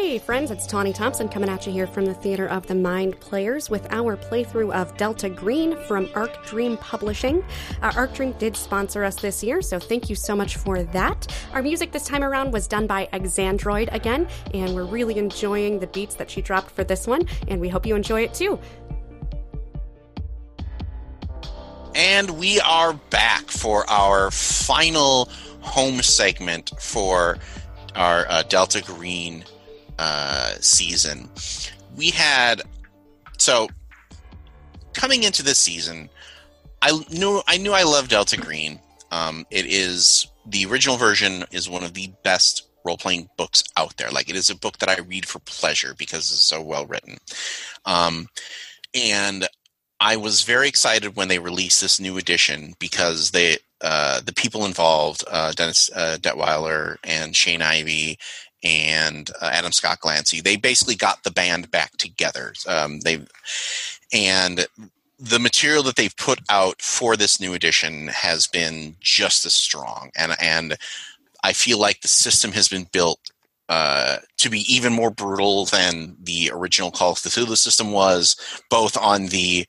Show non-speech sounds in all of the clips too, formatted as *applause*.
Hey friends, it's Tawny Thompson coming at you here from the Theater of the Mind Players with our playthrough of Delta Green from Arc Dream Publishing. Uh, Arc Dream did sponsor us this year, so thank you so much for that. Our music this time around was done by Exandroid again, and we're really enjoying the beats that she dropped for this one, and we hope you enjoy it too. And we are back for our final home segment for our uh, Delta Green uh, season. We had so coming into this season, I knew I knew I loved Delta Green. Um, it is the original version is one of the best role playing books out there. Like it is a book that I read for pleasure because it's so well written. Um, and I was very excited when they released this new edition because they uh, the people involved, uh, Dennis uh, Detwiller and Shane Ivey and uh, Adam Scott Glancy, they basically got the band back together. Um, they and the material that they've put out for this new edition has been just as strong, and and I feel like the system has been built uh, to be even more brutal than the original Call of Cthulhu system was, both on the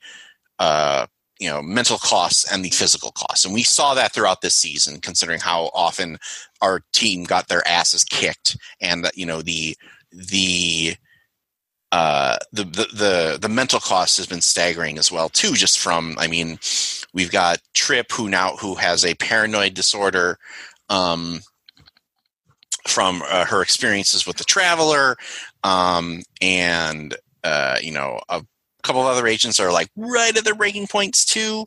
uh, you know mental costs and the physical costs and we saw that throughout this season considering how often our team got their asses kicked and that you know the the uh, the, the the the mental cost has been staggering as well too. Just from, I mean, we've got Trip who now who has a paranoid disorder um, from uh, her experiences with the Traveler, um, and uh, you know a couple of other agents are like right at their breaking points too.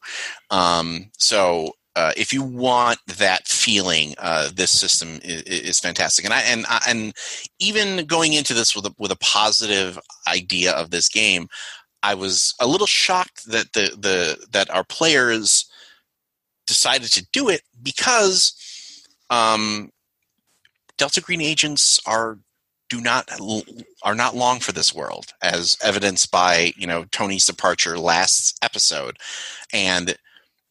Um, so uh, if you want that feeling, uh, this system is, is, fantastic. And I and and even going into this with a, with a positive idea of this game, I was a little shocked that the the that our players decided to do it because um, Delta Green agents are do not are not long for this world, as evidenced by you know Tony's departure last episode, and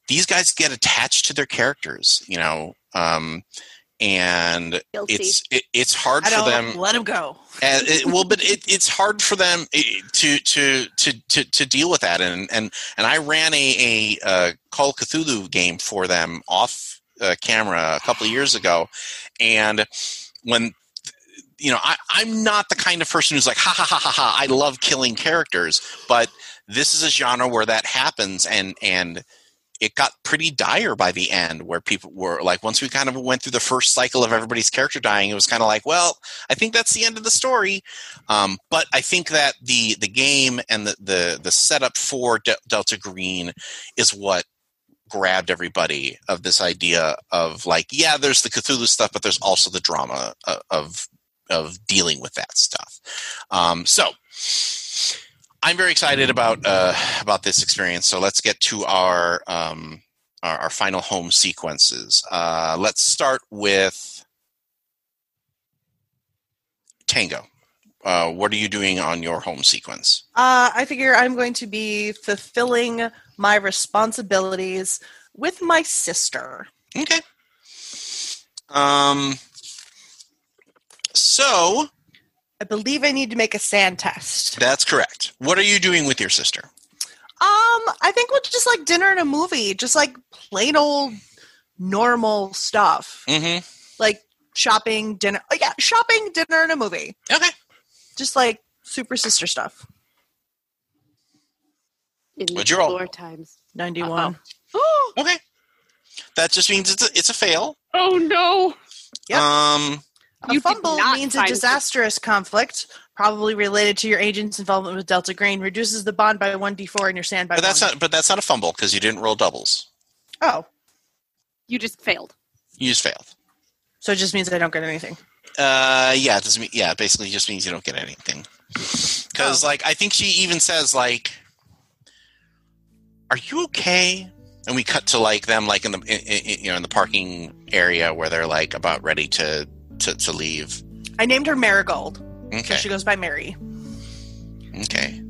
these guys get attached to their characters, you know, um, and Guilty. it's it, it's hard for them. Let them go. And it, well, but it, it's hard for them to, to to to to deal with that. And and and I ran a a uh, Call Cthulhu game for them off uh, camera a couple of years ago, and when you know, I, I'm not the kind of person who's like, ha ha ha ha ha, I love killing characters, but this is a genre where that happens and and it got pretty dire by the end where people were like once we kind of went through the first cycle of everybody's character dying it was kind of like well i think that's the end of the story. Um, but i think that the the game and the the, the setup for De- delta green is what grabbed everybody of this idea of like yeah there's the cthulhu stuff but there's also the drama of, of of dealing with that stuff. Um, so I'm very excited about uh, about this experience. So let's get to our um, our, our, final home sequences. Uh, let's start with Tango. Uh, what are you doing on your home sequence? Uh, I figure I'm going to be fulfilling my responsibilities with my sister. Okay. Um, so, I believe I need to make a SAN test. That's correct. What are you doing with your sister? Um, I think we'll just like dinner and a movie, just like plain old normal stuff. Mm-hmm. Like shopping, dinner. Oh, yeah, shopping, dinner, and a movie. Okay. Just like super sister stuff. In What'd you roll? times. 91. okay. That just means it's a, it's a fail. Oh no. Yep. Um a you fumble means a disastrous conflict, probably related to your agent's involvement with Delta Green, reduces the bond by one d4 and your SAN by. But that's one. not. But that's not a fumble because you didn't roll doubles. Oh. You just failed. You just failed. So it just means I don't get anything. Uh, yeah, it doesn't mean. Yeah, basically, just means you don't get anything. Because, oh. like, I think she even says, like, "Are you okay?" And we cut to like them, like in the in, in, you know in the parking area where they're like about ready to to, to leave. I named her Marigold. Okay. So she goes by Mary. Okay.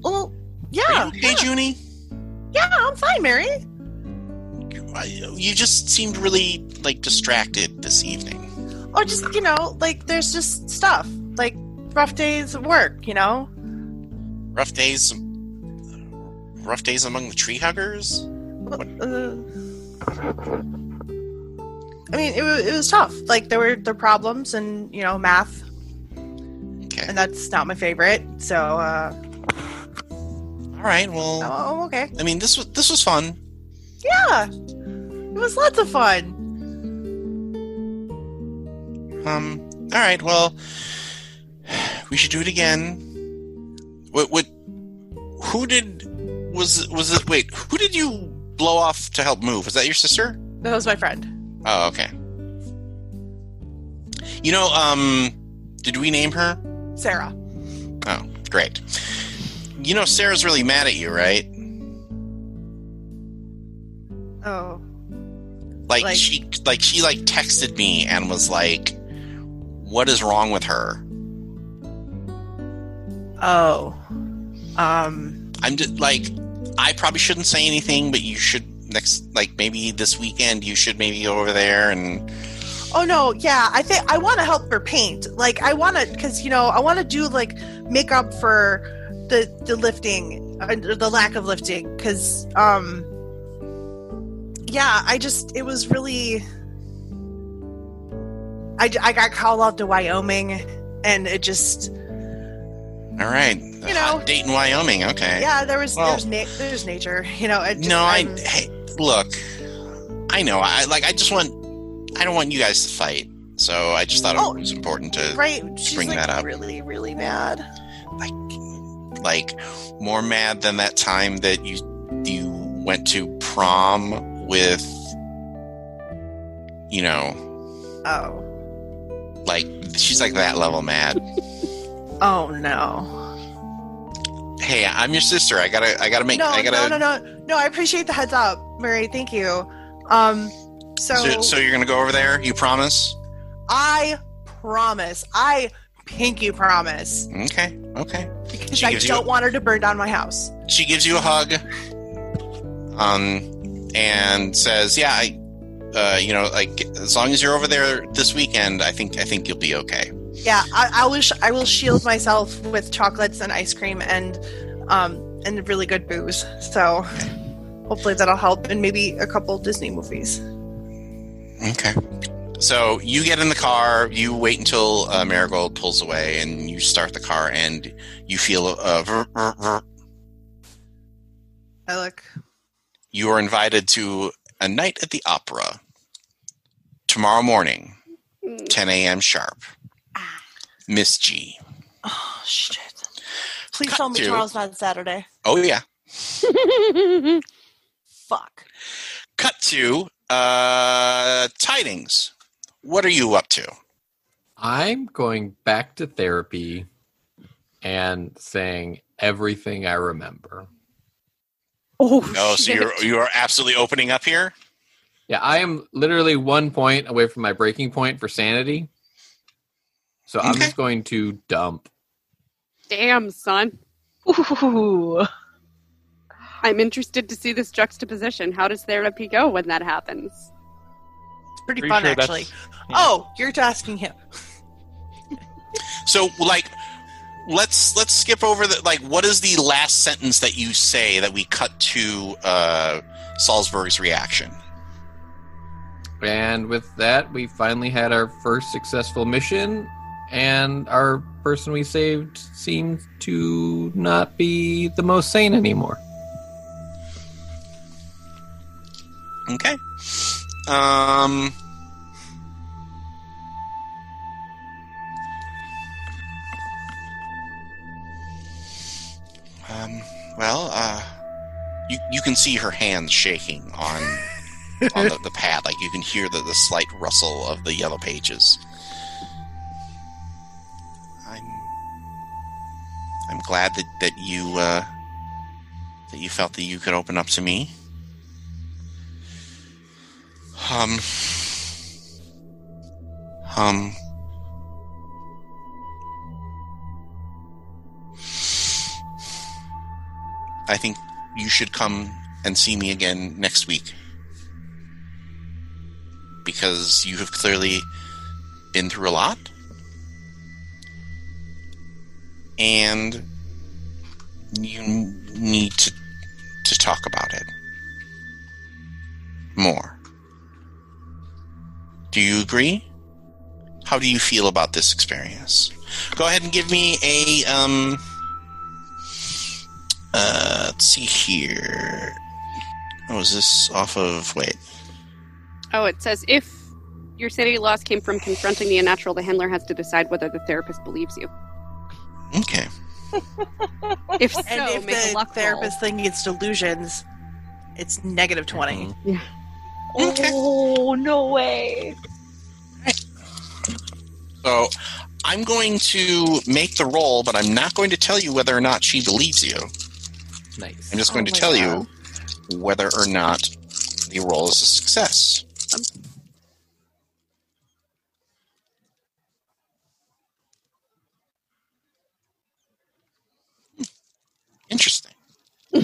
Well, yeah. Are you okay, yeah. Junie? Yeah, I'm fine, Mary. You just seemed really like distracted this evening. Or just you know, like there's just stuff like rough days at work. You know. Rough days. Rough days among the tree huggers. Uh, I mean, it, it was tough. Like there were the problems and you know math, Okay. and that's not my favorite. So uh, All right. Well, oh, okay. I mean, this was this was fun. Yeah, it was lots of fun. Um. All right. Well, we should do it again. What? What? Who did? Was was it? Wait. Who did you blow off to help move? Was that your sister? That was my friend. Oh, okay. You know, um, did we name her? Sarah. Oh, great. You know, Sarah's really mad at you, right? Oh, Like, Like- she, like she, like texted me and was like, "What is wrong with her?" oh, um, I'm just like, I probably shouldn't say anything, but you should next, like maybe this weekend, you should maybe go over there and oh no, yeah. I think I want to help her paint. Like I want to, because you know, I want to do like makeup for the the lifting, uh, the lack of lifting. Because um, yeah, I just it was really. I, I got called out to Wyoming, and it just all right, you know. dayton Wyoming. Okay. yeah, there was Well- there's na- there's nature, you know. It just, no, I I'm- hey, look. I know. I like. I just want. I don't want you guys to fight. So I just thought Oh, it was important to right. She's bring like that up. really really mad. like like more mad than that time that you you went to prom with you know Oh, like she's like that level mad oh no. Hey i'm your sister i gotta i gotta make no, i gotta no, no, no, no. I appreciate the heads up, Mary. Thank you. Um, so, So, so you're gonna go over there you promise I promise, I pinky promise, okay okay because She I don't a- want her to burn down my house. she gives you a hug um and says yeah i uh, you know like as long as you're over there this weekend i think i think you'll be okay Yeah, I, I will. Sh- I will shield myself with chocolates and ice cream and um and really good booze. So hopefully that'll help, and maybe a couple Disney movies. Okay. So you get in the car, you wait until uh, Marigold pulls away, and you start the car, and you feel uh, vrr, vrr, vrr. I look. you are invited to a night at the opera tomorrow morning, 10 a.m. sharp. Miss G. Oh shit! Please Cut tell me to- tomorrow's not Saturday. Oh yeah. *laughs* Fuck. Cut to uh, tidings. What are you up to? I'm going back to therapy and saying everything I remember. Oh, Oh, so you're you are absolutely opening up here. Yeah, I am literally one point away from my breaking point for sanity. So I'm just going to dump. Damn, son. Ooh. I'm interested to see this juxtaposition. How does therapy go when that happens? It's pretty, Pretty fun, sure actually. yeah. Oh, you're asking him. So like let's let's skip over the like what is the last sentence that you say that we cut to uh Salzburg's reaction? And with that, we finally had our first successful mission, and our person we saved seemed to not be the most sane anymore. Okay. Um Um well, uh you you can see her hands shaking on on the, the pad like you can hear the, the slight rustle of the yellow pages. glad that that you uh, that you felt that you could open up to me. Um. Um. I think you should come and see me again next week because you have clearly been through a lot and you need to to talk about it more. Do you agree? How do you feel about this experience? Go ahead and give me a um uh let's see here. Oh, is this off of wait. Oh, it says if your city loss came from confronting the unnatural, the handler has to decide whether the therapist believes you. Okay. If *laughs* so, and if make a the luck therapist thinking it's delusions, it's negative 20. Mhm. Okay. Oh no way! So I'm going to make the roll, but I'm not going to tell you whether or not she believes you. Nice. I'm just going Oh to tell God. you whether or not the roll is a success. Interesting. *laughs*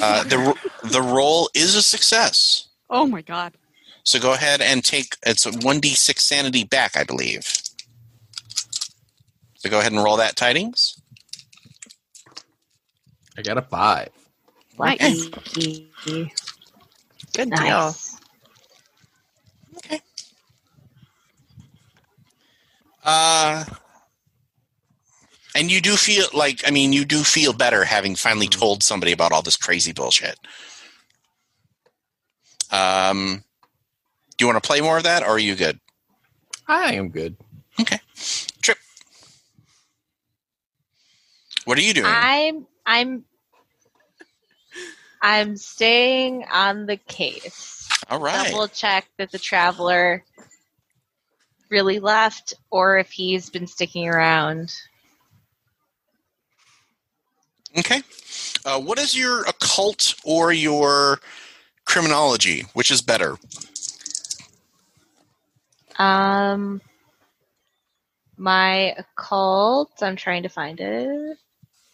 Uh, the the roll is a success. oh my god. So go ahead and take it's one d six sanity back, I believe. So go ahead and roll that tidings. I got a five. Nice. Lucky. Good deal. Okay. Uh, and you do feel like I mean you do feel better having finally told somebody about all this crazy bullshit. Um, do you want to play more of that, or are you good? I am good. Okay. Trip. What are you doing? I'm I'm I'm staying on the case. all right. Double check that the traveler really left or if he's been sticking around. Okay. Uh, what is your occult or your criminology? Which is better? Um my occult, I'm trying to find it.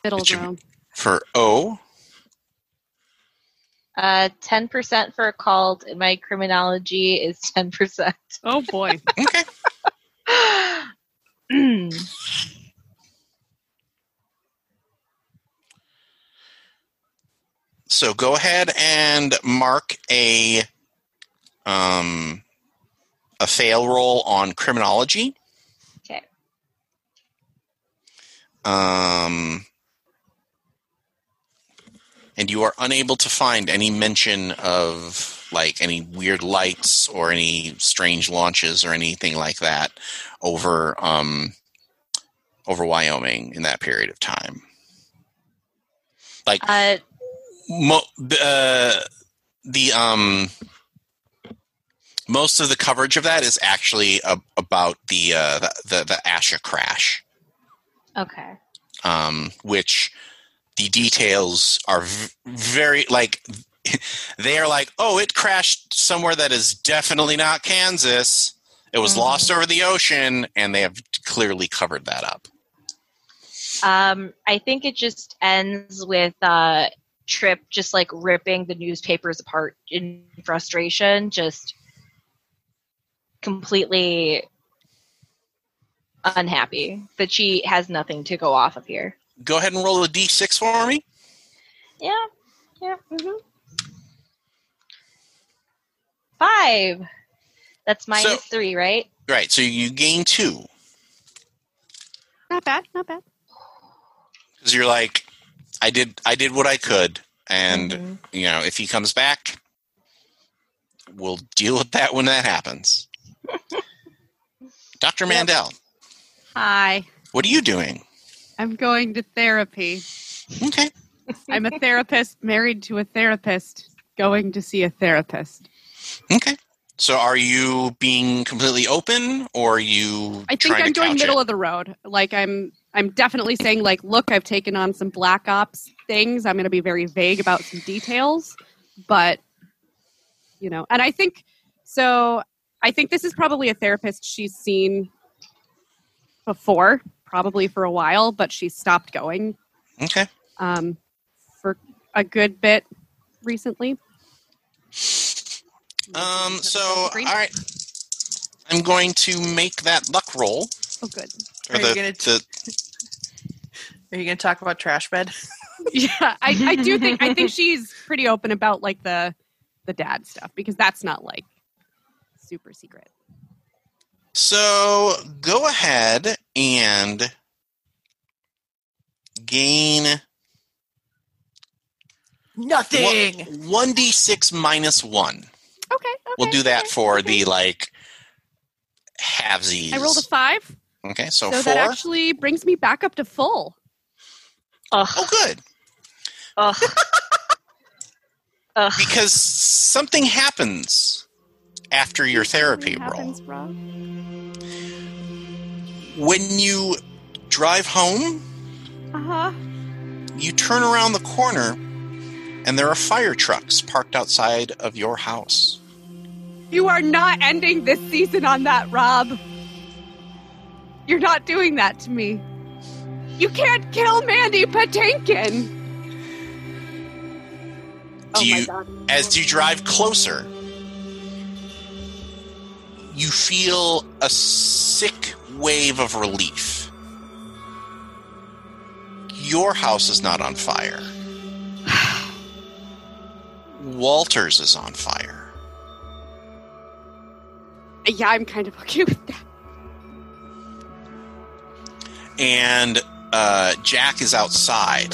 Middle Did you- For O, Uh ten percent for occult and my criminology is *laughs* ten percent. Oh boy. okay. *clears throat* *clears throat* So go ahead and mark a um a fail roll on criminology. okay. Um and you are unable to find any mention of like any weird lights or any strange launches or anything like that over um over Wyoming in that period of time. Like Uh mo- uh, the um most of the coverage of that is actually a, about the, uh, the the the Asha crash, okay. um, which the details are v- very like *laughs* they are like, oh, it crashed somewhere that is definitely not Kansas. It was Mhm. lost over the ocean, and they have clearly covered that up. Um, I think it just ends with uh, Trip just like ripping the newspapers apart in frustration, just completely unhappy that she has nothing to go off of here. Go ahead and roll a d6 for me. Yeah, yeah. hmm Five. That's minus So- three, right? Right, so you gain two. Not bad. Not bad. because you're like, I did, I did what I could, and Mhm. you know, if he comes back, we'll deal with that when that happens. *laughs* Yep. Mandel, Hi. what are you doing? I'm going to therapy. Okay, *laughs* I'm a therapist married to a therapist going to see a therapist. okay. So, are you being completely open, or are you? I think I'm to doing middle it? of the road. Like I'm I'm definitely saying like look, I've taken on some black ops things. I'm going to be very vague about some details, but you know, and I think so I think this is probably a therapist she's seen before, probably for a while, but she stopped going. Okay, Um for a good bit recently. Um. So, all right. I'm going to make that luck roll. Oh, good. Or Are you gonna t- the Are you going to talk about trash bed? *laughs* Yeah, I, I do think I think *laughs* she's pretty open about like the the dad stuff because that's not like super secret. So go ahead and gain Nothing. one d six minus one. Okay, okay We'll do that okay, for okay. the like halvesies. I rolled a five, okay, so, so four. that actually brings me back up to full. Ugh. oh, good. Ugh. Ugh. Because something happens after your therapy Something roll. happens, Rob. When you drive home, Uh huh. you turn around the corner, and there are fire trucks parked outside of your house. You are not ending this season on that, Rob. You're not doing that to me. You can't kill Mandy Patinkin. Do oh my you- god. As you drive closer, you feel a sick wave of relief. Your house is not on fire. *sighs* Walter's is on fire. Yeah, I'm kind of okay with that. And uh, Jack is outside.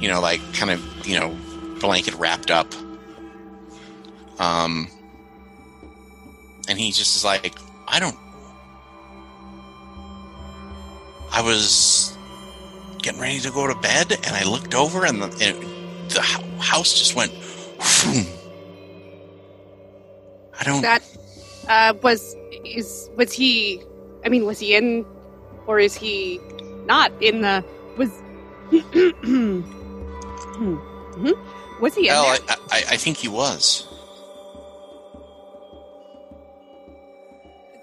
You know, like kind of, you know, blanket wrapped up. Um, and he just is like, I don't. I was getting ready to go to bed, and I looked over, and the, and the house just went. I don't. That uh, was is was he? I mean, was he in, or is he not in the? Was was he in Well, there? I, I, I think he was.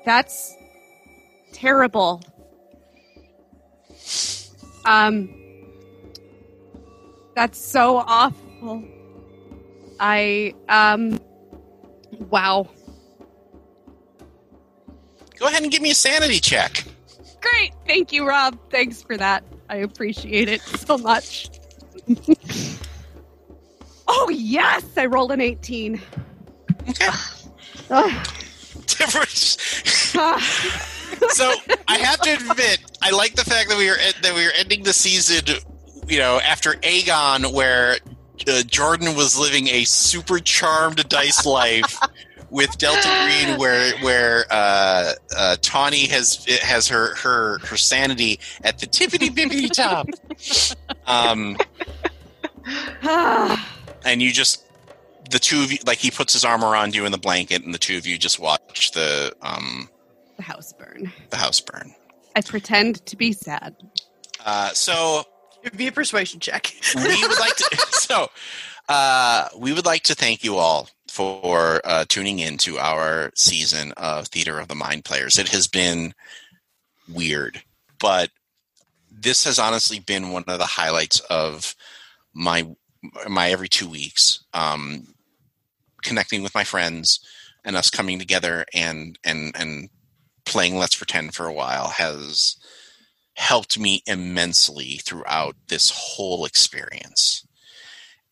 That's terrible. Um, that's so awful. I um, wow. Go ahead and give me a sanity check. Great. Thank you, Rob. Thanks for that. I appreciate it so much. *laughs* oh, yes. I rolled an 18. Okay. *laughs* Ugh. Ah. so I have to admit, I like the fact that we are that we are ending the season, you know, after Aegon, where uh, Jordan was living a super charmed dice life. With Delta Green, *laughs* where where uh, uh, Tawny has has her her her sanity at the tippity bippity *laughs* top, um, *sighs* and you just the two of you like he puts his arm around you in the blanket, and the two of you just watch the um, the house burn. the house burn. I pretend to be sad. Uh, so It'd be a persuasion check. we would like to *laughs* so uh, we would like to thank you all for uh, tuning in to our season of theater of the mind players it has been weird but this has honestly been one of the highlights of my my every two weeks um, connecting with my friends and us coming together and and and playing let's pretend for a while has helped me immensely throughout this whole experience.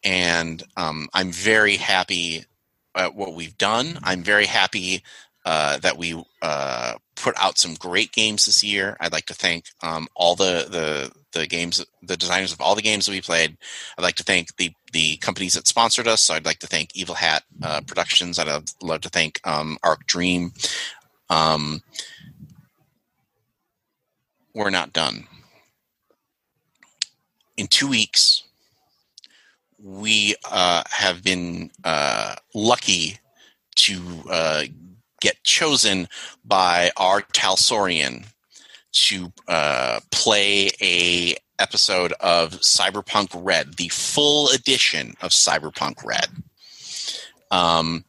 And um, I'm very happy at what we've done. I'm very happy uh, that we uh, put out some great games this year. I'd like to thank um, all the, the the games, the designers of all the games that we played. I'd like to thank the the companies that sponsored us. So I'd like to thank Evil Hat uh, Productions. I'd love- love to thank um, Arc Dream. Um, we're not done. In two weeks, we uh, have been uh, lucky to uh, get chosen by R. Talsorian to uh, play a episode of Cyberpunk Red, the full edition of Cyberpunk Red. Um,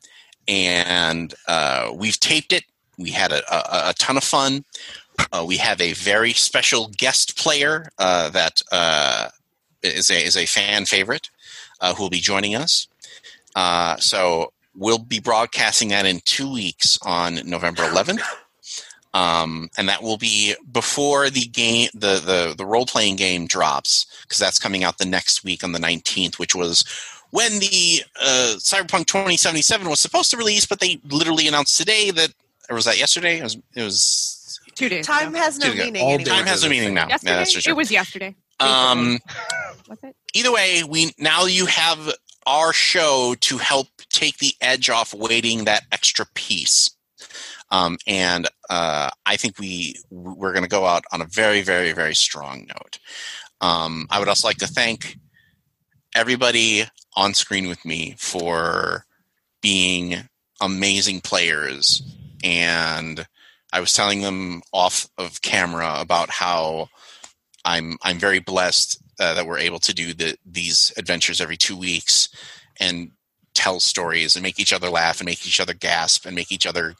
and uh, we've taped it. We had a, a, a ton of fun. Uh, we have a very special guest player that is a is a fan favorite uh, who will be joining us. Uh, so we'll be broadcasting that in two weeks on November 11th. Um, and that will be before the game, the the, the role playing game drops, because that's coming out the next week on the 19th, which was when the uh, Cyberpunk 2077 was supposed to release, but they literally announced today that, or was that yesterday? It was. It was Two days. Time ago. has no meaning all anymore. day. time has a meaning now. Yeah, Yesterday. that's for sure. It was yesterday. Um, *laughs* either way, we now you have our show to help take the edge off waiting that extra piece. Um, and uh, I think we we're going to go out on a very, very, very strong note. Um, I would also like to thank everybody on screen with me for being amazing players. And I was telling them off of camera about how I'm I'm very blessed uh, that we're able to do the, these adventures every two weeks and tell stories and make each other laugh and make each other gasp and make each other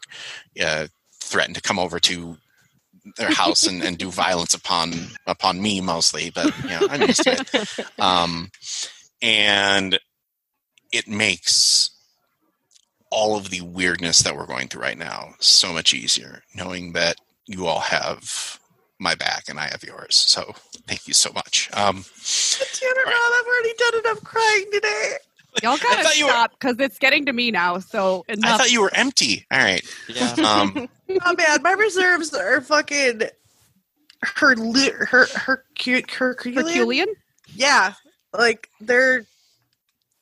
uh, threaten to come over to their house and, and do *laughs* violence upon upon me mostly, but you know, I'm used to it. Um, and it makes all of the weirdness that we're going through right now so much easier, knowing that you all have my back and I have yours. So thank you so much. Um, Tanner, God, I've already done enough crying today. Y'all gotta thought you were- stop because it's getting to me now. So I thought you were empty. All right. Yeah. Um, *laughs* Oh man, my reserves are fucking her her her her Herculean. Herculean. Yeah, like they're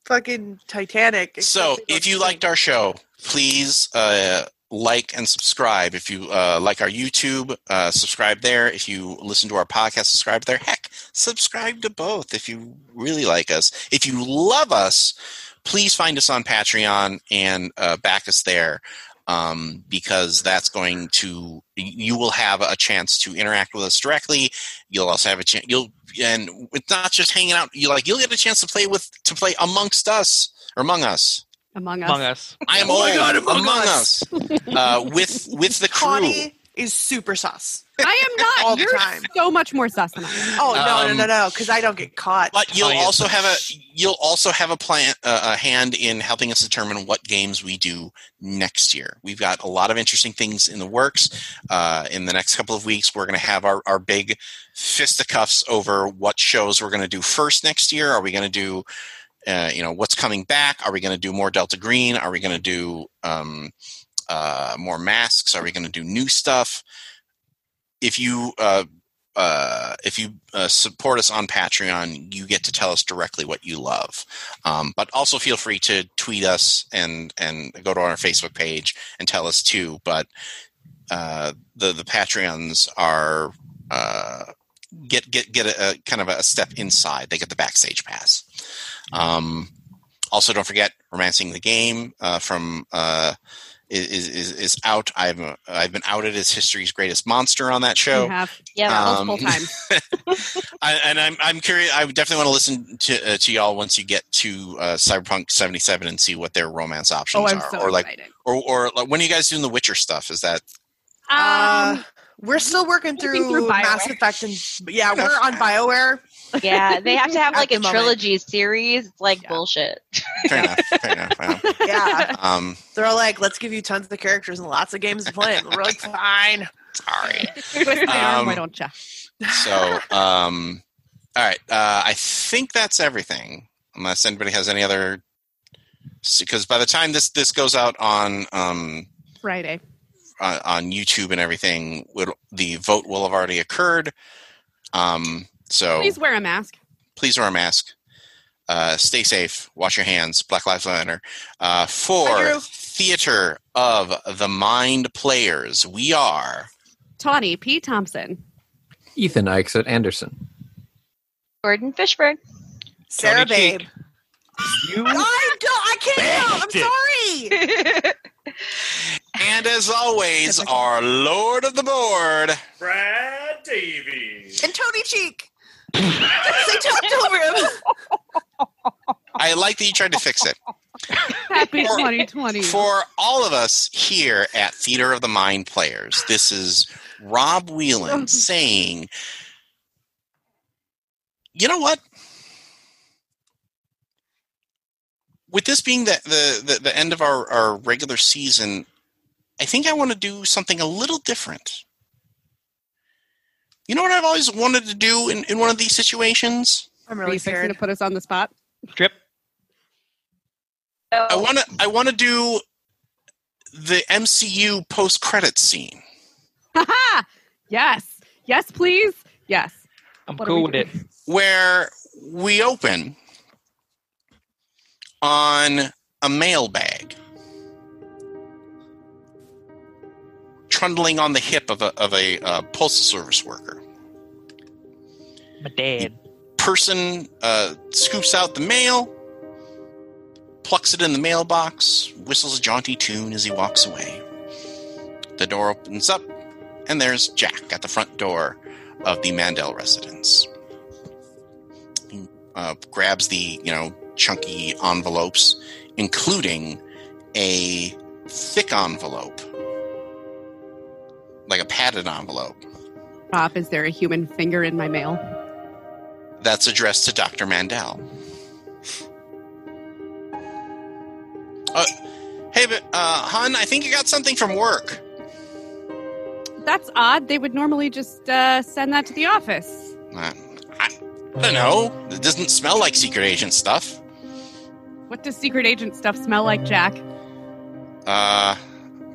fucking Titanic. so if you liked our show, please uh, like and subscribe. If you uh, like our YouTube, uh, subscribe there. If you listen to our podcast, subscribe there. Heck, subscribe to both if you really like us. If you love us, please find us on Patreon and uh, back us there. Um, because that's going to you will have a chance to interact with us directly. You'll also have a chance. You'll and it's not just hanging out. You like you'll get a chance to play with to play amongst us or among us. Among us. Among Us. I am Oh my God, Among among Us. us uh, with with the crew. Connie is super sus. I am not. All You're time. so much more sus than I am. Oh no Um, no no no! Because I don't get caught. But you'll Oh, yeah. also have a you'll also have a plan uh, a hand in helping us determine what games we do next year. We've got a lot of interesting things in the works. Uh, in the next couple of weeks, we're going to have our, our big fisticuffs over what shows we're going to do first next year. Are we going to do uh, you know what's coming back? Are we going to do more Delta Green? Are we going to do um, uh, more masks? Are we going to do new stuff? If you uh, uh, if you uh, support us on Patreon, you get to tell us directly what you love. Um, but also feel free to tweet us and and go to our Facebook page and tell us too. But uh, the the Patreons are uh, get get get a, a kind of a step inside. They get the backstage pass. Um, also, don't forget romancing the game uh, from. Uh, is, is is out. I've uh, I've been outed as history's greatest monster on that show. You have Yeah. Um, multiple times. *laughs* I, and I'm I'm curious. I definitely want to listen to uh, to y'all once you get to uh, Cyberpunk 77 and see what their romance options Oh, I'm are, so or like, excited. or or like, when are you guys doing the Witcher stuff? Is that Uh, Um, we're still working Working through, through Mass Effect, and yeah, *laughs* we're on Bioware. Yeah, they have to have like a moment. trilogy series. It's like Yeah. bullshit. fair enough? Fair enough. fair enough. Yeah, Um, they're all like, "Let's give you tons of characters and lots of games to play." And we're like, "Fine." sorry. twist my arm, um, why don't you? So, um, all right. Uh, I think that's everything. Unless anybody has any other, because by the time this this goes out on um, Friday. on, on YouTube and everything, the vote will have already occurred. Um, so Please wear a mask. please wear a mask. Uh, stay safe. Wash your hands. Black Lives Matter. Uh, for Drew. Theater of the Mind Players, we are. Tawny P. Thompson. Ethan Ixet Anderson. Gordon Fishburne. Sarah, Tony babe. You I don't. I can't. Banned I'm sorry. *laughs* And as always, our Lord of the Board. Brad Davies. And Tony Cheek they talked over him. I like that you tried to fix it. Happy for, 2020. For all of us here at Theater of the Mind Players, this is Rob Whelan *laughs* saying, you know what? With this being the, the, the, the end of our, our regular season, I think I want to do something a little different. You know what I've always wanted to do in, in one of these situations? I'm Are really you scared. to put us on the spot? Trip. I want to I want to do the MCU post credit scene. Haha! yes. Yes, please. Yes. I'm What cool with it. where we open on a mailbag trundling on the hip of a, of a uh, postal service worker. My dad. Person uh, scoops out the mail, plucks it in the mailbox, whistles a jaunty tune as he walks away. The door opens up, and there's Jack at the front door of the Mandel residence. He uh, grabs the you know chunky envelopes, including a thick envelope, like a padded envelope Pop, is there a human finger in my mail? that's addressed to Dr. Mandel. Uh, hey, but, uh, hun, I think you got something from work. That's odd. They would normally just uh, send that to the office. Uh, I, I don't know. It doesn't smell like secret agent stuff. What does secret agent stuff smell like, Jack? Uh,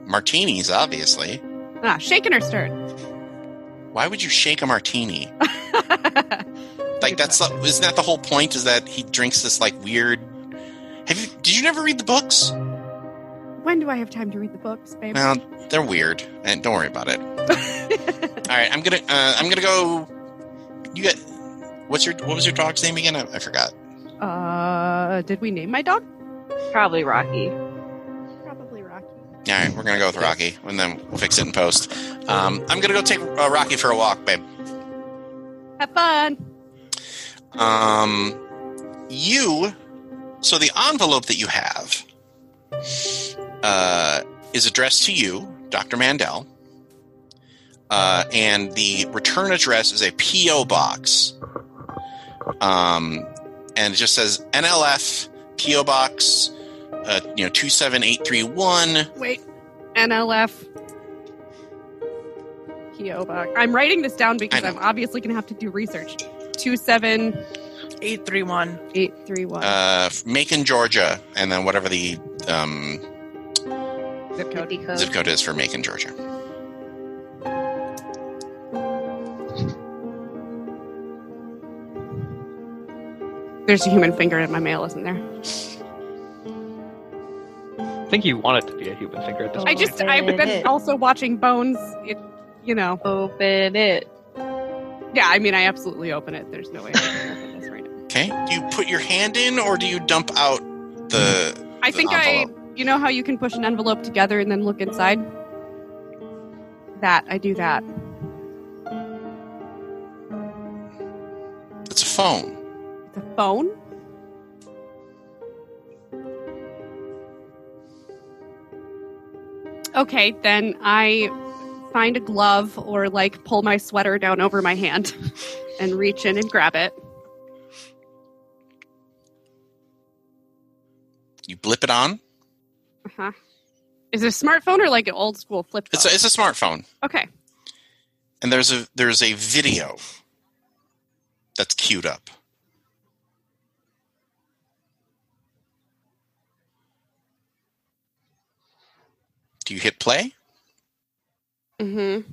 martinis, obviously. Ah, shaken or stirred? Why would you shake a martini? *laughs* Like that's the, isn't that the whole point? Is that he drinks this like weird? Have you? Did you never read the books? when do I have time to read the books, babe? Well, they're weird, and don't worry about it. *laughs* All right, I'm gonna uh, I'm gonna go. You get what's your what was your dog's name again? I, I forgot. uh, did we name my dog? Probably Rocky. Probably All right, we're gonna go with Rocky, and then we'll fix it in post. Um, I'm gonna go take uh, Rocky for a walk, babe. Have fun. Um, you. So the envelope that you have uh, is addressed to you, Dr. Mandel, uh, and the return address is a PO box. Um, and it just says NLF PO box, uh, you know, two seven eight three one. Wait. NLF. PO box. I'm writing this down because I I'm obviously going to have to do research. Two seven Eight three one. eight three one. Uh, Macon, Georgia, and then whatever the um, zip code. zip code is for Macon, Georgia. There's a human finger in my mail, isn't there? I think you want it to be a human finger at this I point. just I've been it. also watching Bones. It, you know. Open it. Yeah, I mean, I absolutely open it. There's no way I can open this right now. Okay. Do you put your hand in, or do you dump out the? I the think envelope? I, you know how you can push an envelope together and then look inside. That I do that. It's a phone. The phone. Okay, then I find a glove or like pull my sweater down over my hand *laughs* and reach in and grab it. You blip it on. Uh-huh. Is it a smartphone or like an old school flip phone? It's a, it's a smartphone, okay. and there's a there's a video that's queued up. Do you hit play? Mm-hmm.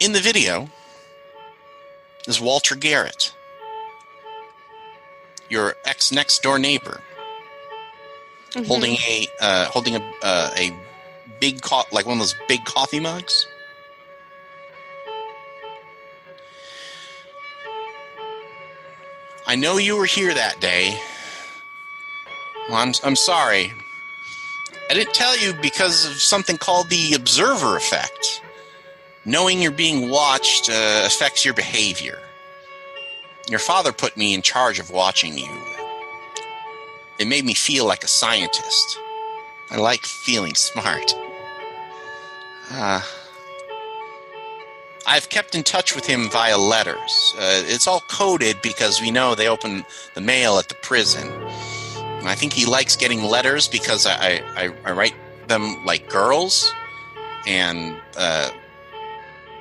In the video is Walter Garrett, your ex next door neighbor, Mm-hmm. holding a uh, holding a uh, a big co- like one of those big coffee mugs. I know you were here that day. Well, I'm I'm sorry. I didn't tell you because of something called the observer effect. Knowing you're being watched uh, affects your behavior. Your father put me in charge of watching you. It made me feel like a scientist. I like feeling smart. Uh, I've kept in touch with him via letters. Uh, it's all coded because we know they open the mail at the prison. I think he likes getting letters because I, I, I write them like girls, and uh,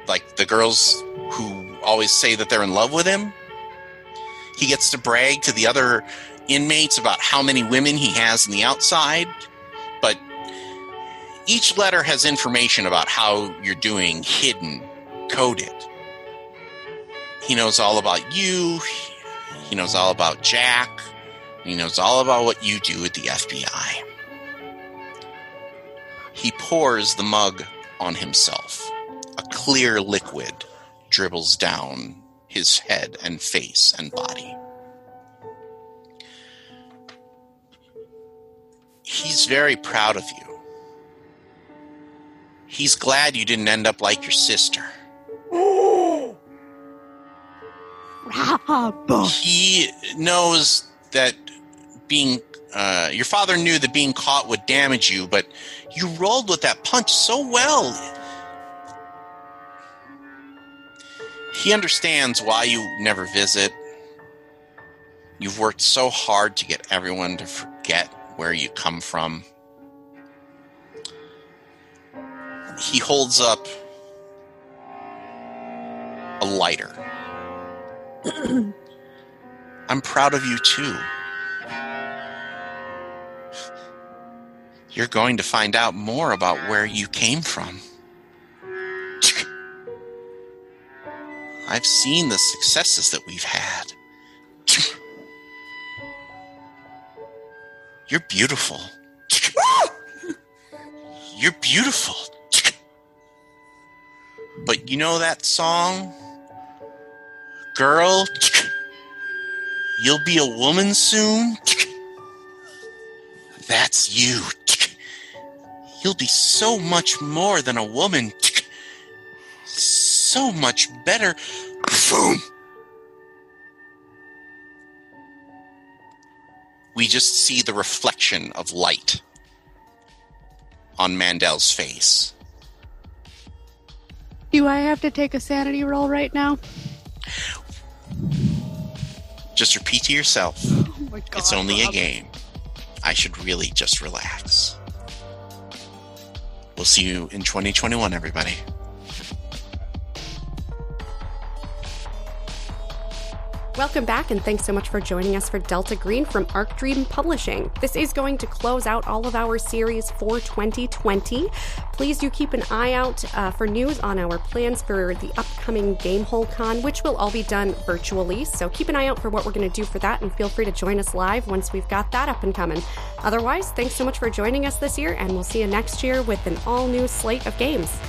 like the girls who always say that they're in love with him. He gets to brag to the other inmates about how many women he has in the outside, but each letter has information about how you're doing hidden, coded. He knows all about you. He knows all about Jack. He knows all about what you do at the FBI. He pours the mug on himself. A clear liquid dribbles down his head and face and body. He's very proud of you. He's glad you didn't end up like your sister. *gasps* Rob. He knows that being uh, your father knew that being caught would damage you, but you rolled with that punch so well. He understands why you never visit. You've worked so hard to get everyone to forget where you come from. He holds up a lighter. *clears throat* I'm proud of you too. You're going to find out more about where you came from. I've seen the successes that we've had. You're beautiful. You're beautiful. But you know that song? Girl, you'll be a woman soon? That's you. You'll be so much more than a woman. So much better. Boom. We just see the reflection of light on Mandel's face. Do I have to take a sanity roll right now? Just repeat to yourself Oh my god. it's only a game. I should really just relax. We'll see you in 2021, everybody. Welcome back, and thanks so much for joining us for Delta Green from Arc Dream Publishing. This is going to close out all of our series for 2020. Please do keep an eye out uh, for news on our plans for the upcoming Gamehole Con, which will all be done virtually. So keep an eye out for what we're going to do for that, and feel free to join us live once we've got that up and coming. Otherwise, thanks so much for joining us this year, and we'll see you next year with an all new slate of games.